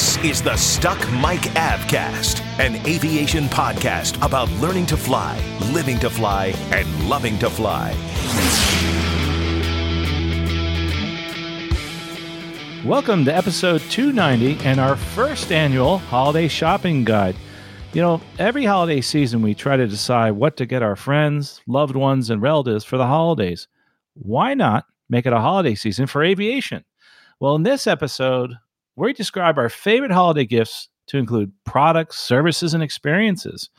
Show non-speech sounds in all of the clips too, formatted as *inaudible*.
This is the Stuck Mic Avcast, an aviation podcast about learning to fly, living to fly, and loving to fly. Welcome to episode 290 and our first annual holiday shopping guide. You know, every holiday season we try to decide what to get our friends, loved ones, and relatives for the holidays. Why not make it a holiday season for aviation? Well, in this episode, we describe our favorite holiday gifts to include products, services, and experiences.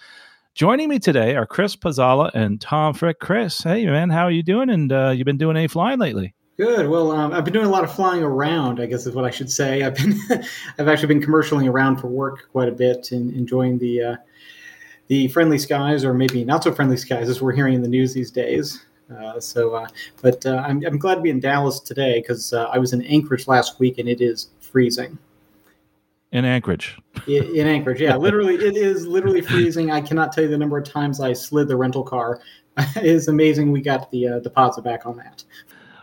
Joining me today are Chris Pazzala and Tom Frick. Chris, hey man, how are you doing? And uh, you've been doing any flying lately? Good. Well, um, I've been doing a lot of flying around. I guess is what I should say. I've been, *laughs* I've actually been commercialing around for work quite a bit and enjoying the, uh, the friendly skies, or maybe not so friendly skies, as we're hearing in the news these days. Uh, so, uh, but uh, I'm, I'm glad to be in Dallas today because uh, I was in Anchorage last week and it is freezing. In Anchorage. in, in Anchorage, yeah, literally, it is literally freezing. I cannot tell you the number of times I slid the rental car. *laughs* it is amazing. We got the uh, deposit back on that.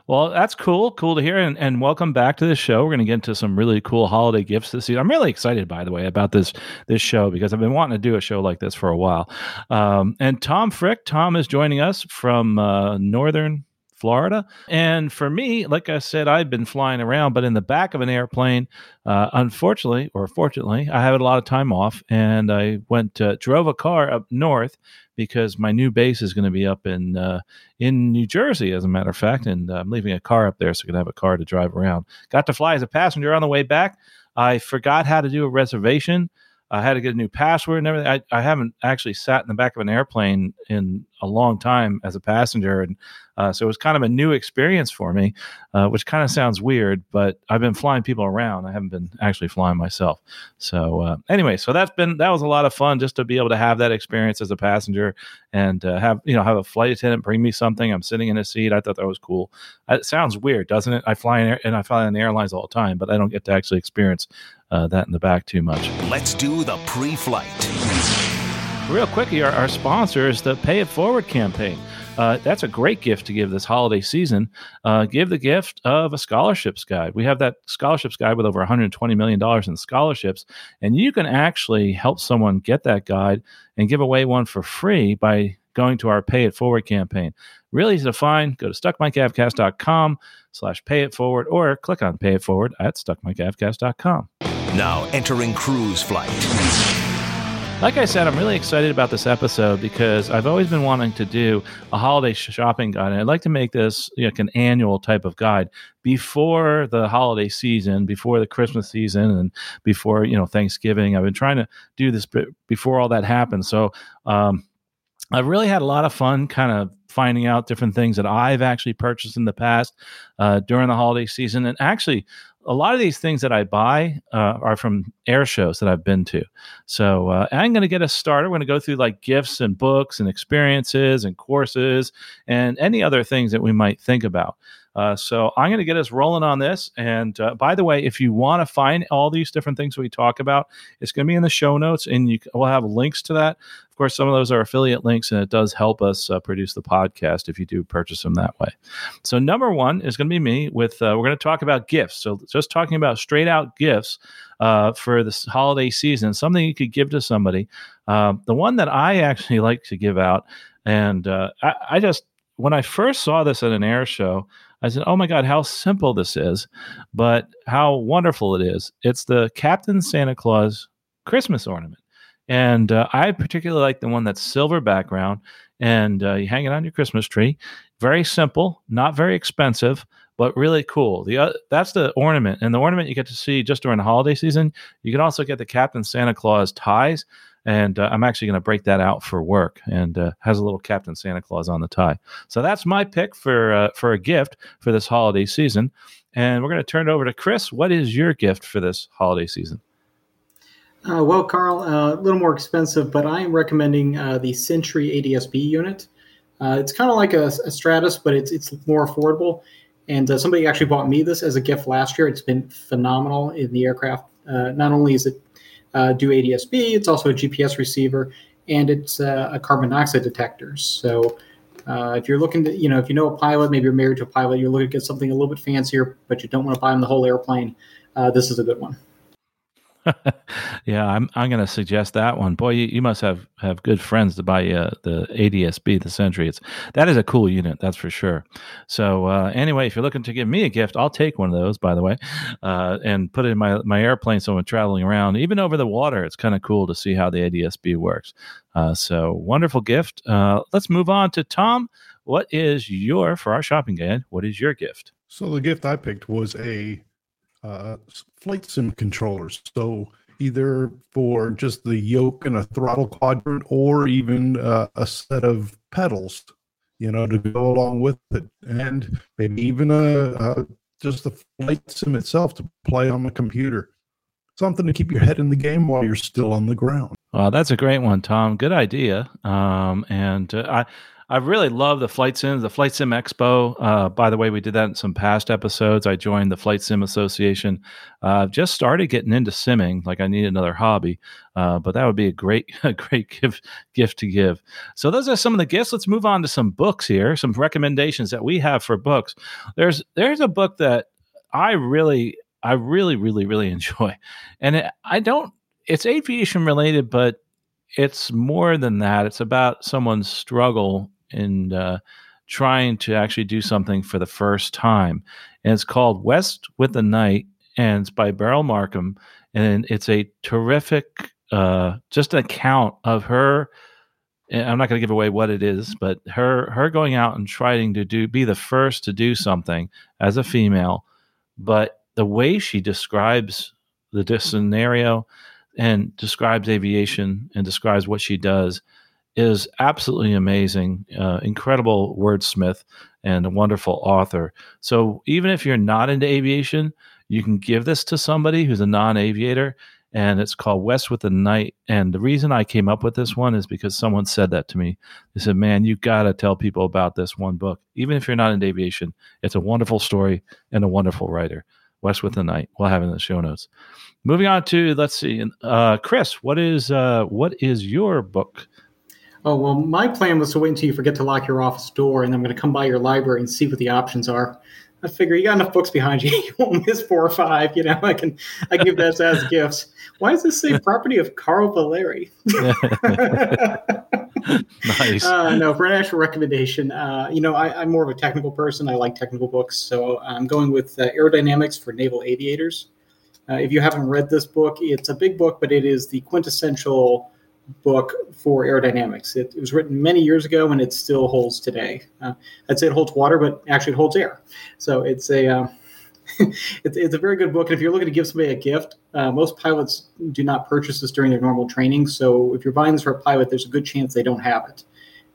Well, that's cool. Cool to hear. And, and welcome back to the show. We're going to get into some really cool holiday gifts this season. I'm really excited, by the way, about this this show because I've been wanting to do a show like this for a while. Um, and Tom Frick, Tom is joining us from uh, Northern Florida. And for me, like I said, I've been flying around, but in the back of an airplane, uh, unfortunately or fortunately, I had a lot of time off and I went, uh, drove a car up north because my new base is going to be up in uh, in New Jersey, as a matter of fact, and I'm leaving a car up there so I can have a car to drive around. Got to fly as a passenger on the way back. I forgot how to do a reservation. I had to get a new password and everything. I, I haven't actually sat in the back of an airplane in a long time as a passenger, and uh, so it was kind of a new experience for me, uh, which kind of sounds weird, but I've been flying people around. I haven't been actually flying myself. So uh, anyway, so that's been that was a lot of fun just to be able to have that experience as a passenger and uh, have you know have a flight attendant bring me something. I'm sitting in a seat. I thought that was cool. It sounds weird, doesn't it? I fly in air, and I fly the airlines all the time, but I don't get to actually experience uh, that in the back too much. Let's do the pre-flight. Real quickly, our, our sponsor is the Pay It Forward campaign. Uh, that's a great gift to give this holiday season. Uh, give the gift of a scholarships guide. We have that scholarships guide with over $120 million in scholarships, and you can actually help someone get that guide and give away one for free by going to our Pay It Forward campaign. Really easy to find. Go to stuckmicavcast.com slash pay it forward or click on pay it forward at stuckmicavcast.com. Now entering cruise flight. Like I said, I'm really excited about this episode because I've always been wanting to do a holiday shopping guide. And I'd like to make this like an annual type of guide before the holiday season, before the Christmas season, and before you know Thanksgiving. I've been trying to do this before all that happens. So um, I've really had a lot of fun kind of finding out different things that I've actually purchased in the past uh, during the holiday season. And actually, a lot of these things that I buy uh, are from air shows that I've been to. So uh, I'm going to get us started. We're going to go through like gifts and books and experiences and courses and any other things that we might think about. Uh, so I'm going to get us rolling on this. And uh, by the way, if you want to find all these different things we talk about, it's going to be in the show notes, and you will have links to that. Of course, some of those are affiliate links, and it does help us uh, produce the podcast if you do purchase them that way. So number one is going to be me with. Uh, we're going to talk about gifts. So just talking about straight out gifts uh, for this holiday season, something you could give to somebody. Uh, the one that I actually *laughs* like to give out, and I, I just when I first saw this at an air show. I said, "Oh my God, how simple this is, but how wonderful it is!" It's the Captain Santa Claus Christmas ornament, and uh, I particularly like the one that's silver background, and uh, you hang it on your Christmas tree. Very simple, not very expensive, but really cool. The uh, that's the ornament, and the ornament you get to see just during the holiday season. You can also get the Captain Santa Claus ties and uh, I'm actually going to break that out for work, and uh, has a little Captain Santa Claus on the tie. So that's my pick for uh, for a gift for this holiday season, and we're going to turn it over to Chris. What is your gift for this holiday season? Uh, well, Carl, uh, a little more expensive, but I am recommending uh, the Sentry ADSB unit. It's kind of like a, a, Stratus, but it's it's more affordable. And somebody actually bought me this as a gift last year. It's been phenomenal in the aircraft. Not only is it Uh, do ADSB, it's also a GPS receiver, and it's uh, a carbon dioxide detector. So uh, if you're looking to, you know, if you know a pilot, maybe you're married to a pilot, you're looking to get something a little bit fancier, but you don't want to buy them the whole airplane. this is a good one. *laughs* yeah, I'm I'm going to suggest that one. Boy, you, you must have, have good friends to buy uh, the ADSB, the Sentry. It's that is a cool unit, that's for sure. So uh, anyway, if you're looking to give me a gift, I'll take one of those. By the way, uh, and put it in my my airplane so I'm traveling around, even over the water. It's kind of cool to see how the ADSB works. Uh, so wonderful gift. Uh, let's move on to Tom. What is your for our shopping guide? What is your gift? So the gift I picked was a uh, flight sim controllers. So either for just the yoke and a throttle quadrant, or even uh, a set of pedals, you know, to go along with it, and maybe even a, a just the flight sim itself to play on the computer. Something to keep your head in the game while you're still on the ground. Well, that's a great one, Tom. Good idea. Um, and uh, I I really love the Flight Sim, the Flight Sim Expo. Uh, by the way, we did that in some past episodes. I joined the Flight Sim Association. Uh, just started getting into simming, like I need another hobby. Uh, but that would be a great, *laughs* a great gift gift to give. So those are some of the gifts. Let's move on to some books here, some recommendations that we have for books. There's there's a book that I really, I really, really, really *laughs* enjoy, and it, I don't. It's aviation related, but it's more than that. It's about someone's struggle in uh, trying to actually do something for the first time. And it's called West with the Night, and it's by Beryl Markham. And it's a terrific, uh, just an account of her. I'm not going to give away what it is, but her her going out and trying to do be the first to do something as a female, but the way she describes the scenario and describes aviation and describes what she does is absolutely amazing, uh, incredible wordsmith, and a wonderful author. So even if you're not into aviation, you can give this to somebody who's a non-aviator, and it's called West with the Night. And the reason I came up with this one is because someone said that to me. They said, "Man, you got to tell people about this one book, even if you're not into aviation. It's a wonderful story and a wonderful writer." West with the Night. We'll have in the show notes. Moving on to let's see, uh, Chris. What is uh, what is your book Oh, well, my plan was to wait until you forget to lock your office door, and I'm going to come by your library and see what the options are. I figure you got enough books behind you. *laughs* You won't miss four or five. You know, I can I give that as *laughs* gifts. Why does this say property of Carl Valeri? *laughs* nice. Uh, no, for an actual recommendation, uh, you know, I, am more of a technical person. I like technical books, so I'm going with uh, Aerodynamics for Naval Aviators. Uh, if you haven't read this book, it's a big book, but it is the quintessential book for aerodynamics. It, it, was written many years ago and it still holds today. Uh, I'd say it holds water, but actually it holds air. So it's a uh, *laughs* it's, it's a very good book. And if you're looking to give somebody a gift, uh, most pilots do not purchase this during their normal training. So if you're buying this for a pilot, there's a good chance they don't have it,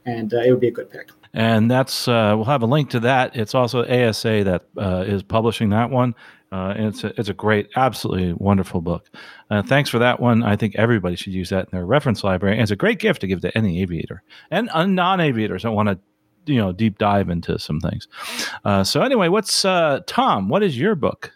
and uh, it would be a good pick. And that's uh, we'll have a link to that. It's also ASA that uh, is publishing that one. Uh, and it's a, it's a great, absolutely wonderful book. Uh, thanks for that one. I think everybody should use that in their reference library. And it's a great gift to give to any aviator and uh, non-aviators that want to, you know, deep dive into some things. Uh, so anyway, what's uh, Tom? What is your book?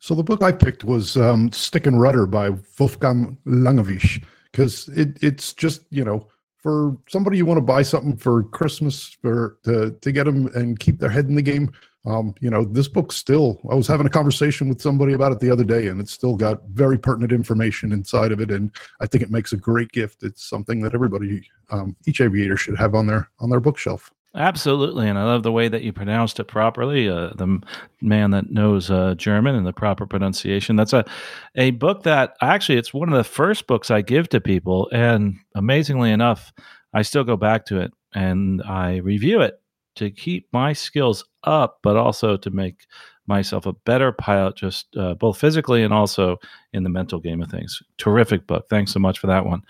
So the book I picked was um, Stick and Rudder by Wolfgang Langewiesche because it, it's just you know for somebody you want to buy something for Christmas for to to get them and keep their head in the game um, you know, this book still, I was having a conversation with somebody about it the other day, and it's still got very pertinent information inside of it. And I think it makes a great gift. It's something that everybody, um, each aviator should have on their, on their bookshelf. Absolutely, and I love the way that you pronounced it properly. Uh, the man that knows uh, German and the proper pronunciation. That's a a book that actually it's one of the first books I give to people, and amazingly enough, I still go back to it and I review it to keep my skills up, but also to make myself a better pilot, just uh, both physically and also in the mental game of things. Terrific book. Thanks so much for that one.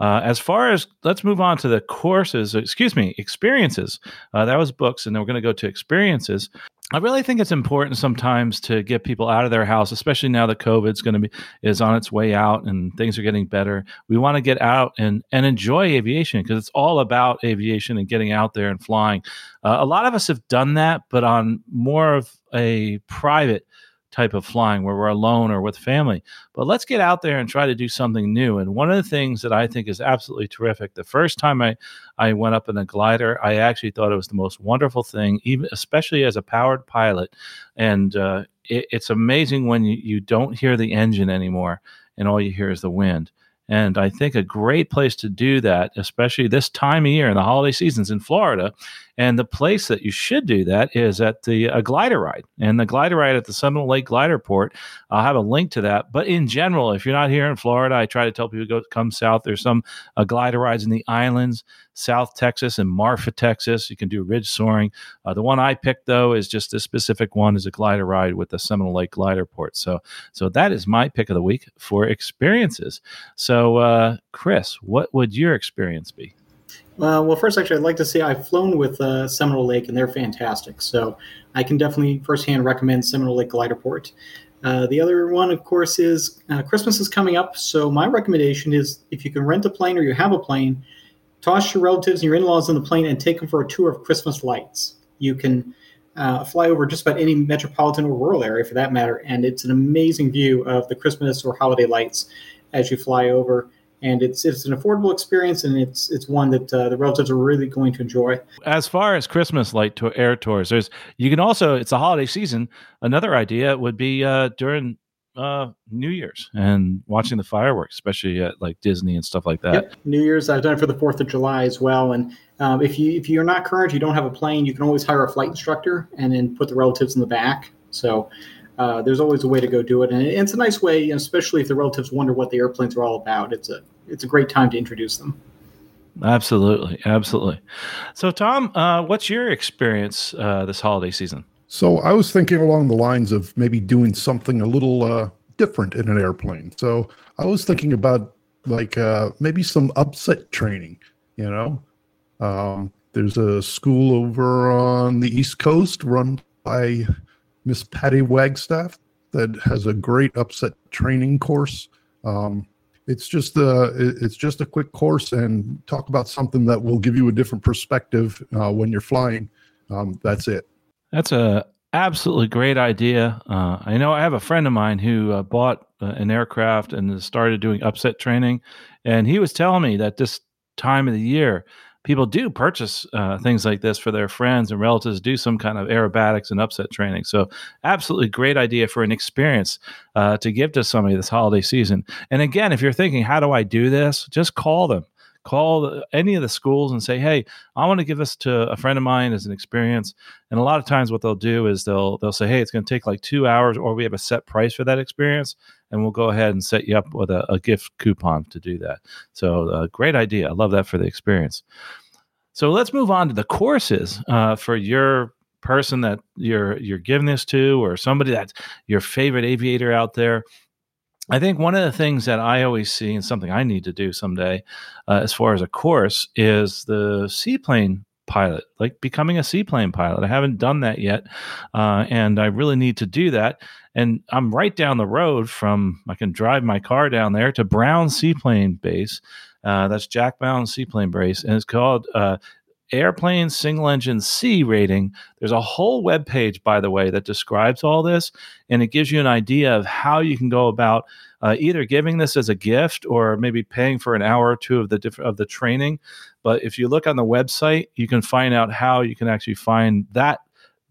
Uh, as far as let's move on to the courses, excuse me, experiences. Uh, that was books, and then we're going to go to experiences. I really think it's important sometimes to get people out of their house, especially now that COVID's going to be is on its way out and things are getting better. We want to get out and and enjoy aviation because it's all about aviation and getting out there and flying. Uh, a lot of us have done that, but on more of a private type of flying where we're alone or with family. But let's get out there and try to do something new. And one of the things that I think is absolutely terrific, the first time I, I went up in a glider, I actually thought it was the most wonderful thing, even especially as a powered pilot. And uh, it, it's amazing when you, you don't hear the engine anymore and all you hear is the wind. And I think a great place to do that, especially this time of year in the holiday seasons in Florida, and the place that you should do that is at the a glider ride. And the glider ride at the Seminole Lake Glider Port, I'll have a link to that. But in general, if you're not here in Florida, I try to tell people to go come south. There's some uh, glider rides in the islands, South Texas and Marfa, Texas. You can do ridge soaring. Uh, the one I picked though is just this specific one is a glider ride with the Seminole Lake Glider Port. So so that is my pick of the week for experiences. So uh, Chris, what would your experience be? Uh, well, first, actually, I'd like to say I've flown with uh, Seminole Lake, and they're fantastic. So I can definitely firsthand recommend Seminole Lake Gliderport. Uh, the other one, of course, is uh, Christmas is coming up. So my recommendation is if you can rent a plane or you have a plane, toss your relatives and your in-laws in the plane and take them for a tour of Christmas lights. You can uh, fly over just about any metropolitan or rural area, for that matter, and it's an amazing view of the Christmas or holiday lights as you fly over and it's it's an affordable experience, and it's it's one that uh, the relatives are really going to enjoy. As far as Christmas light to air tours, there's you can also it's a holiday season. Another idea would be uh, during uh, New Year's and watching the fireworks, especially at like Disney and stuff like that. Yep. New Year's, I've done it for the Fourth of July as well. And um, if you if you're not current, you don't have a plane, you can always hire a flight instructor and then put the relatives in the back. So uh, there's always a way to go do it, and it's a nice way, especially if the relatives wonder what the airplanes are all about. It's a it's a great time to introduce them. Absolutely, absolutely. So, Tom, uh, what's your experience uh, this holiday season? So, I was thinking along the lines of maybe doing something a little uh, different in an airplane. So, I was thinking about like uh, maybe some upset training. You know, um, there's a school over on the East Coast run by Miss Patty Wagstaff that has a great upset training course. Um, it's just a it's just a quick course and talk about something that will give you a different perspective uh, when you're flying. Um, that's it. That's a absolutely great idea. Uh, I know I have a friend of mine who uh, bought uh, an aircraft and started doing upset training, and he was telling me that this time of the year people do purchase uh, things like this for their friends and relatives, do some kind of aerobatics and upset training. So, absolutely great idea for an experience uh, to give to somebody this holiday season. And again, if you're thinking, how do I do this? Just call them call any of the schools and say, "Hey, I want to give this to a friend of mine as an experience." And a lot of times, what they'll do is they'll they'll say, "Hey, it's going to take like two hours, or we have a set price for that experience, and we'll go ahead and set you up with a, a gift coupon to do that." So, uh, great idea. I love that for the experience. So let's move on to the courses uh, for your person that you're you're giving this to, or somebody that's your favorite aviator out there. I think one of the things that I always see, and something I need to do someday, uh, as far as a course, is the seaplane pilot, like becoming a seaplane pilot. I haven't done that yet, uh, and I really need to do that. And I'm right down the road from, I can drive my car down there to Brown Seaplane Base. Uh, that's Jack Brown Seaplane Base, and it's called uh, airplane single engine sea rating. There's a whole web page, by the way, that describes all this, and it gives you an idea of how you can go about uh, either giving this as a gift or maybe paying for an hour or two of the diff- of the training. But if you look on the website, you can find out how you can actually find that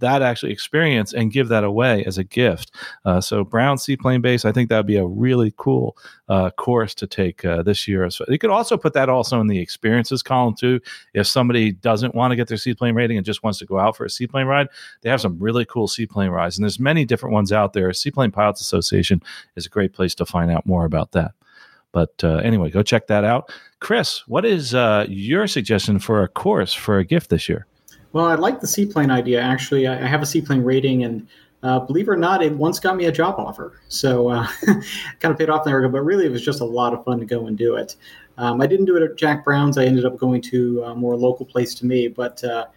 that actually experience and give that away as a gift. Uh, so Brown Seaplane Base, I think that would be a really cool uh, course to take uh, this year. So you could also put that also in the experiences column too. If somebody doesn't want to get their seaplane rating and just wants to go out for a seaplane ride, they have some really cool seaplane rides, and there's many different ones out there. Seaplane Pilots Association is a great place to find out more about that. But uh, anyway, go check that out. Chris, what is uh, your suggestion for a course for a gift this year? Well, I like the seaplane idea. Actually, I have a seaplane rating, and uh, believe it or not, it once got me a job offer. So uh, *laughs* kind of paid off there, but really it was just a lot of fun to go and do it. Um, I didn't do it at Jack Brown's. I ended up going to a more local place to me. But uh,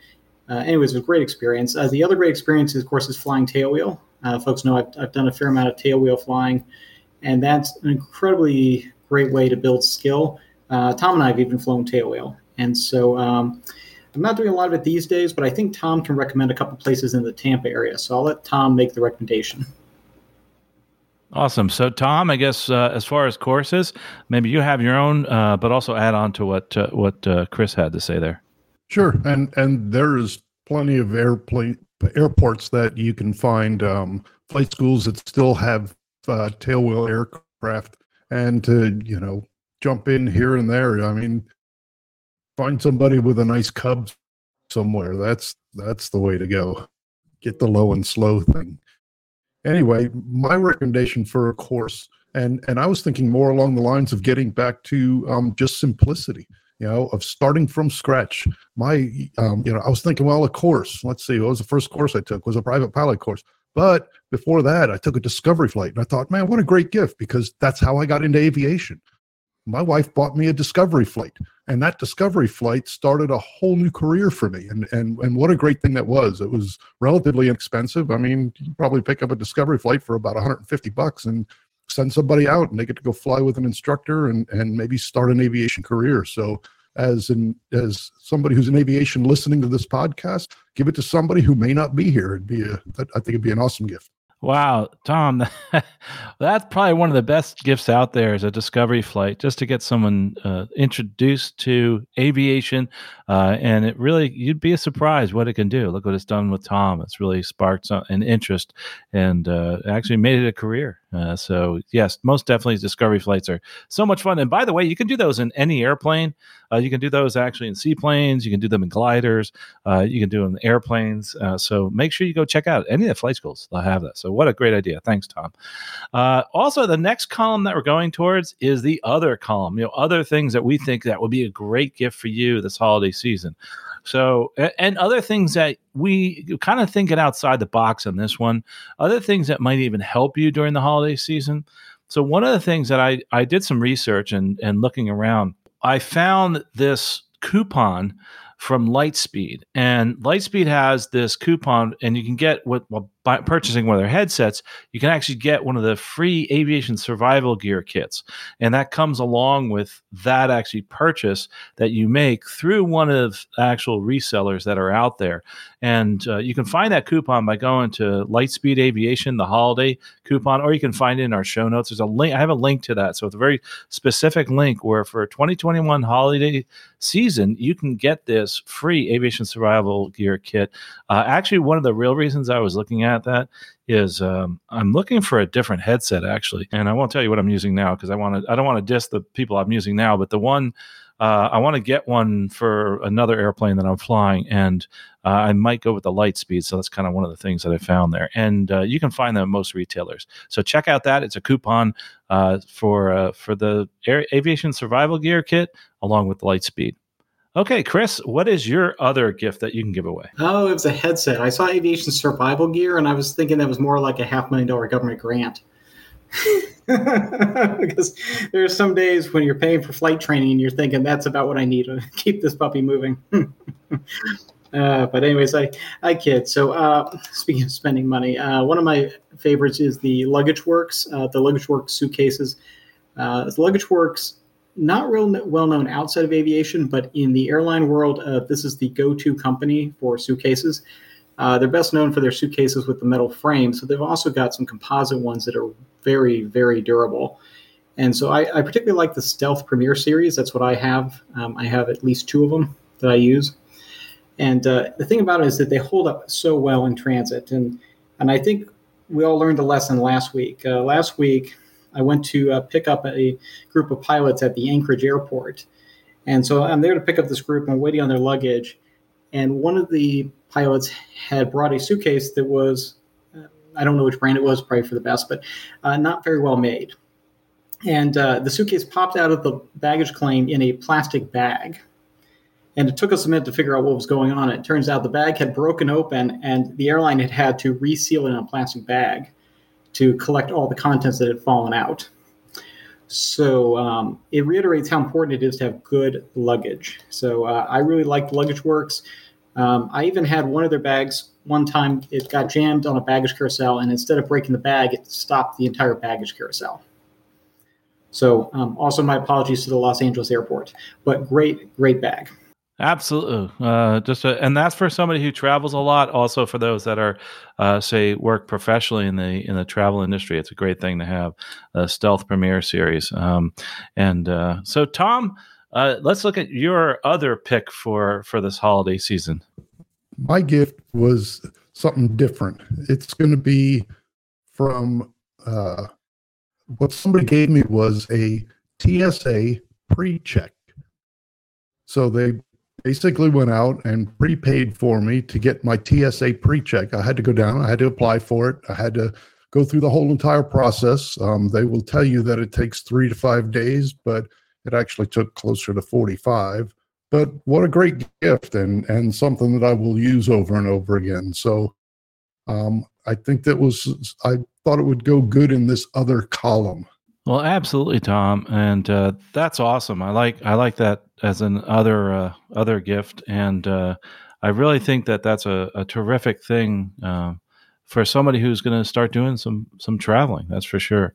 uh anyways, it was a great experience. Uh, the other great experience, is, of course, is flying tailwheel. Uh, folks know I've, I've, done a fair amount of tailwheel flying, and that's an incredibly great way to build skill. Tom and I have even flown tailwheel. And so um, I'm not doing a lot of it these days, but I think Tom can recommend a couple places in the Tampa area. So I'll let Tom make the recommendation. Awesome. So, Tom, I guess uh, as far as courses, maybe you have your own, uh, but also add on to what uh, what uh, Chris had to say there. Sure, and and there is plenty of airplane airports that you can find um, flight schools that still have uh, tailwheel aircraft, and to you know jump in here and there. I mean, find somebody with a nice cub somewhere. That's that's the way to go. Get the low and slow thing. Anyway, my recommendation for a course, and and I was thinking more along the lines of getting back to um, just simplicity. You know, of starting from scratch. My, um, you know, I was thinking, well, a course. Let's see, what was the first course I took? Was a private pilot course. But before that, I took a discovery flight, and I thought, man, what a great gift because that's how I got into aviation my wife bought me a discovery flight and that discovery flight started a whole new career for me and and and what a great thing that was. It was relatively inexpensive. I mean you probably pick up a discovery flight for about 150 bucks and send somebody out and they get to go fly with an instructor and and maybe start an aviation career. So as an as somebody who's in aviation listening to this podcast give it to somebody who may not be here. It'd be a i think it'd be an awesome gift Wow, Tom, *laughs* that's probably one of the best gifts out there is a discovery flight, just to get someone uh, introduced to aviation, uh, and it really you'd be surprised what it can do. Look what it's done with Tom; it's really sparked an interest and uh, actually made it a career. Uh, so yes, most definitely, discovery flights are so much fun. And by the way, you can do those in any airplane. Uh, you can do those actually in seaplanes. You can do them in gliders. Uh, you can do them in airplanes. so make sure you go check out any of the flight schools. They'll have that. So what a great idea. Thanks, Tom. Uh, also, the next column that we're going towards is the other column, you know, other things that we think that would be a great gift for you this holiday season. So, and other things that we kind of thinking outside the box on this one, other things that might even help you during the holiday season. So, one of the things that I, I did some research and, and looking around, I found this coupon from Lightspeed. And Lightspeed has this coupon, and you can get what well, by purchasing one of their headsets, you can actually get one of the free aviation survival gear kits. And that comes along with that actually purchase that you make through one of the actual resellers that are out there. And uh, you can find that coupon by going to Lightspeed Aviation, the holiday coupon, or you can find it in our show notes. There's a link. I have a link to that. So it's a very specific link where for 2021 holiday season, you can get this free aviation survival gear kit. Uh, actually, one of the real reasons I was looking at at that is um, I'm looking for a different headset actually, and I won't tell you what I'm using now because I want to. I don't want to diss the people I'm using now, but the one uh, I want to get one for another airplane that I'm flying, and uh, I might go with the Lightspeed. So that's kind of one of the things that I found there, and uh, you can find them at most retailers. So check out that; it's a coupon uh, for uh, for the Air- aviation survival gear kit along with Lightspeed. Okay, Chris, what is your other gift that you can give away? Oh, it was a headset. I saw aviation survival gear, and I was thinking that was more like a half million dollar government grant. *laughs* because there are some days when you're paying for flight training and you're thinking that's about what I need to *laughs* keep this puppy moving. *laughs* uh, but anyways, I I kid. So uh, speaking of spending money, uh, one of my favorites is the Luggage Works. Uh, the Luggage Works suitcases. Uh, the Luggage Works not real well known outside of aviation, but in the airline world, uh, this is the go to company for suitcases. Uh, they're best known for their suitcases with the metal frame. So they've also got some composite ones that are very, very durable. And so I, I particularly like the Stealth Premier series. That's what I have. Um, I have at least two of them that I use. And uh, the thing about it is that they hold up so well in transit. And, and I think we all learned a lesson last week. Uh, last week, I went to uh, pick up a group of pilots at the Anchorage airport. And so I'm there to pick up this group. I'm waiting on their luggage. And one of the pilots had brought a suitcase that was, uh, I don't know which brand it was, probably for the best, but uh, not very well made. And uh, the suitcase popped out of the baggage claim in a plastic bag. And it took us a minute to figure out what was going on. It turns out the bag had broken open, and the airline had had to reseal it in a plastic bag to collect all the contents that had fallen out. So um, it reiterates how important it is to have good luggage. So uh, I really like Luggage Works. Um, I even had one of their bags one time, it got jammed on a baggage carousel, and instead of breaking the bag, it stopped the entire baggage carousel. So, um, also my apologies to the Los Angeles airport, but great, great bag. Absolutely. Uh, just a, and that's for somebody who travels a lot. Also for those that are, uh, say, work professionally in the in the travel industry, it's a great thing to have a Stealth Premier series. Um, and uh, so, Tom, uh, let's look at your other pick for for this holiday season. My gift was something different. It's going to be from uh, what somebody gave me was a TSA pre-check. So they basically went out and prepaid for me to get my TSA pre-check. I had to go down, I had to apply for it, I had to go through the whole entire process. Um, they will tell you that it takes three to five days, but it actually took closer to 45. But what a great gift and and something that I will use over and over again. So um, I think that was I thought it would go good in this other column. Well, absolutely, Tom, and uh, that's awesome. I like I like that as an other uh, other gift, and uh, I really think that that's a, a terrific thing uh, for somebody who's going to start doing some some traveling. That's for sure.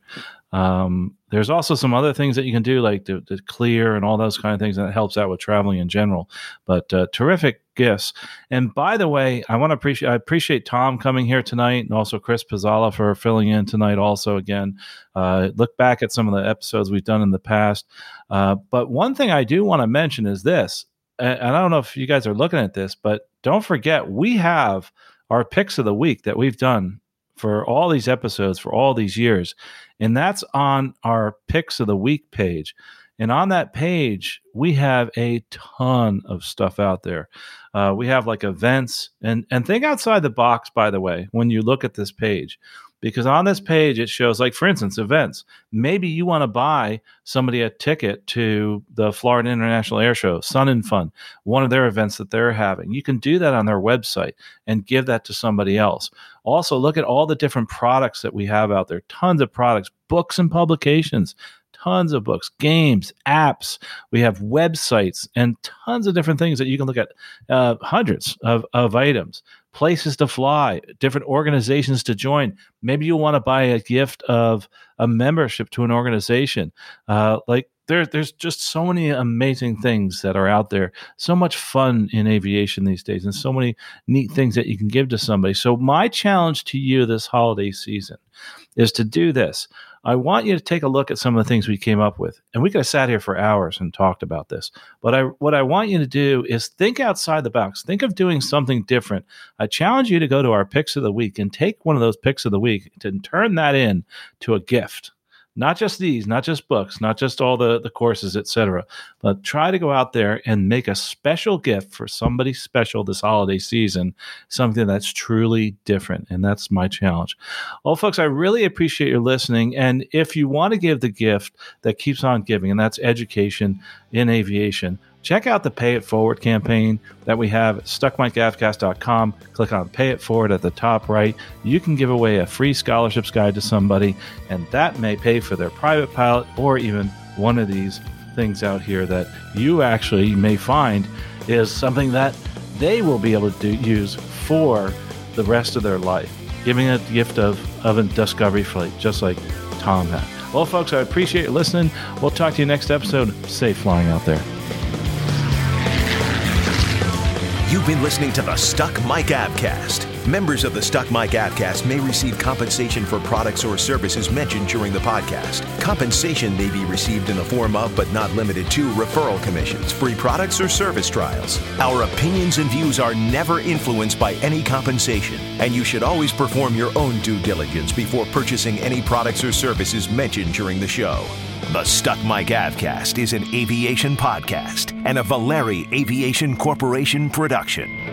Um, there's also some other things that you can do, like the, clear and all those kind of things, and it helps out with traveling in general. But uh, terrific gifts. And by the way, I want to appreciate I appreciate Tom coming here tonight, and also Chris Pizzala for filling in tonight. Also, again, uh, look back at some of the episodes we've done in the past. Uh, but one thing I do want to mention is this, and I don't know if you guys are looking at this, but don't forget we have our picks of the week that we've done for all these episodes for all these years. And that's on our picks of the week page. And on that page, we have a ton of stuff out there. Uh, we have like events and and think outside the box. By the way, when you look at this page, because on this page it shows like for instance events. Maybe you want to buy somebody a ticket to the florida international air show sun and fun one of their events that they're having. You can do that on their website and give that to somebody else. Also look at all the different products that we have out there. Tons of products books and publications tons of books, games, apps. We have websites and tons of different things that you can look at, uh, hundreds of, of items places to fly, different organizations to join. Maybe you want to buy a gift of a membership to an organization. Uh, like there, there's just so many amazing things that are out there. So much fun in aviation these days, and so many neat things that you can give to somebody. So my challenge to you this holiday season is to do this. I want you to take a look at some of the things we came up with. And we could have sat here for hours and talked about this. But I, what I want you to do is think outside the box. Think of doing something different. I challenge you to go to our picks of the week and take one of those picks of the week and turn that in to a gift not just these not just books not just all the the courses etc but try to go out there and make a special gift for somebody special this holiday season something that's truly different and that's my challenge. Well folks i really appreciate your listening and if you want to give the gift that keeps on giving and that's education in aviation check out the Pay It Forward campaign that we have at stuckmicavcast.com. Click on Pay It Forward at the top right. You can give away a free scholarships guide to somebody, and that may pay for their private pilot or even one of these things out here that you actually may find is something that they will be able to use for the rest of their life, giving a gift of, of a discovery flight, just like Tom had. Well, folks, I appreciate you listening. We'll talk to you next episode. Safe flying out there. You've been listening to the Stuck Mic Avcast. Members of the Stuck Mic Avcast may receive compensation for products or services mentioned during the podcast. Compensation may be received in the form of, but not limited to, referral commissions, free products, or service trials. Our opinions and views are never influenced by any compensation, and you should always perform your own due diligence before purchasing any products or services mentioned during the show. The Stuck Mic Avcast is an aviation podcast and a Valeri Aviation Corporation production.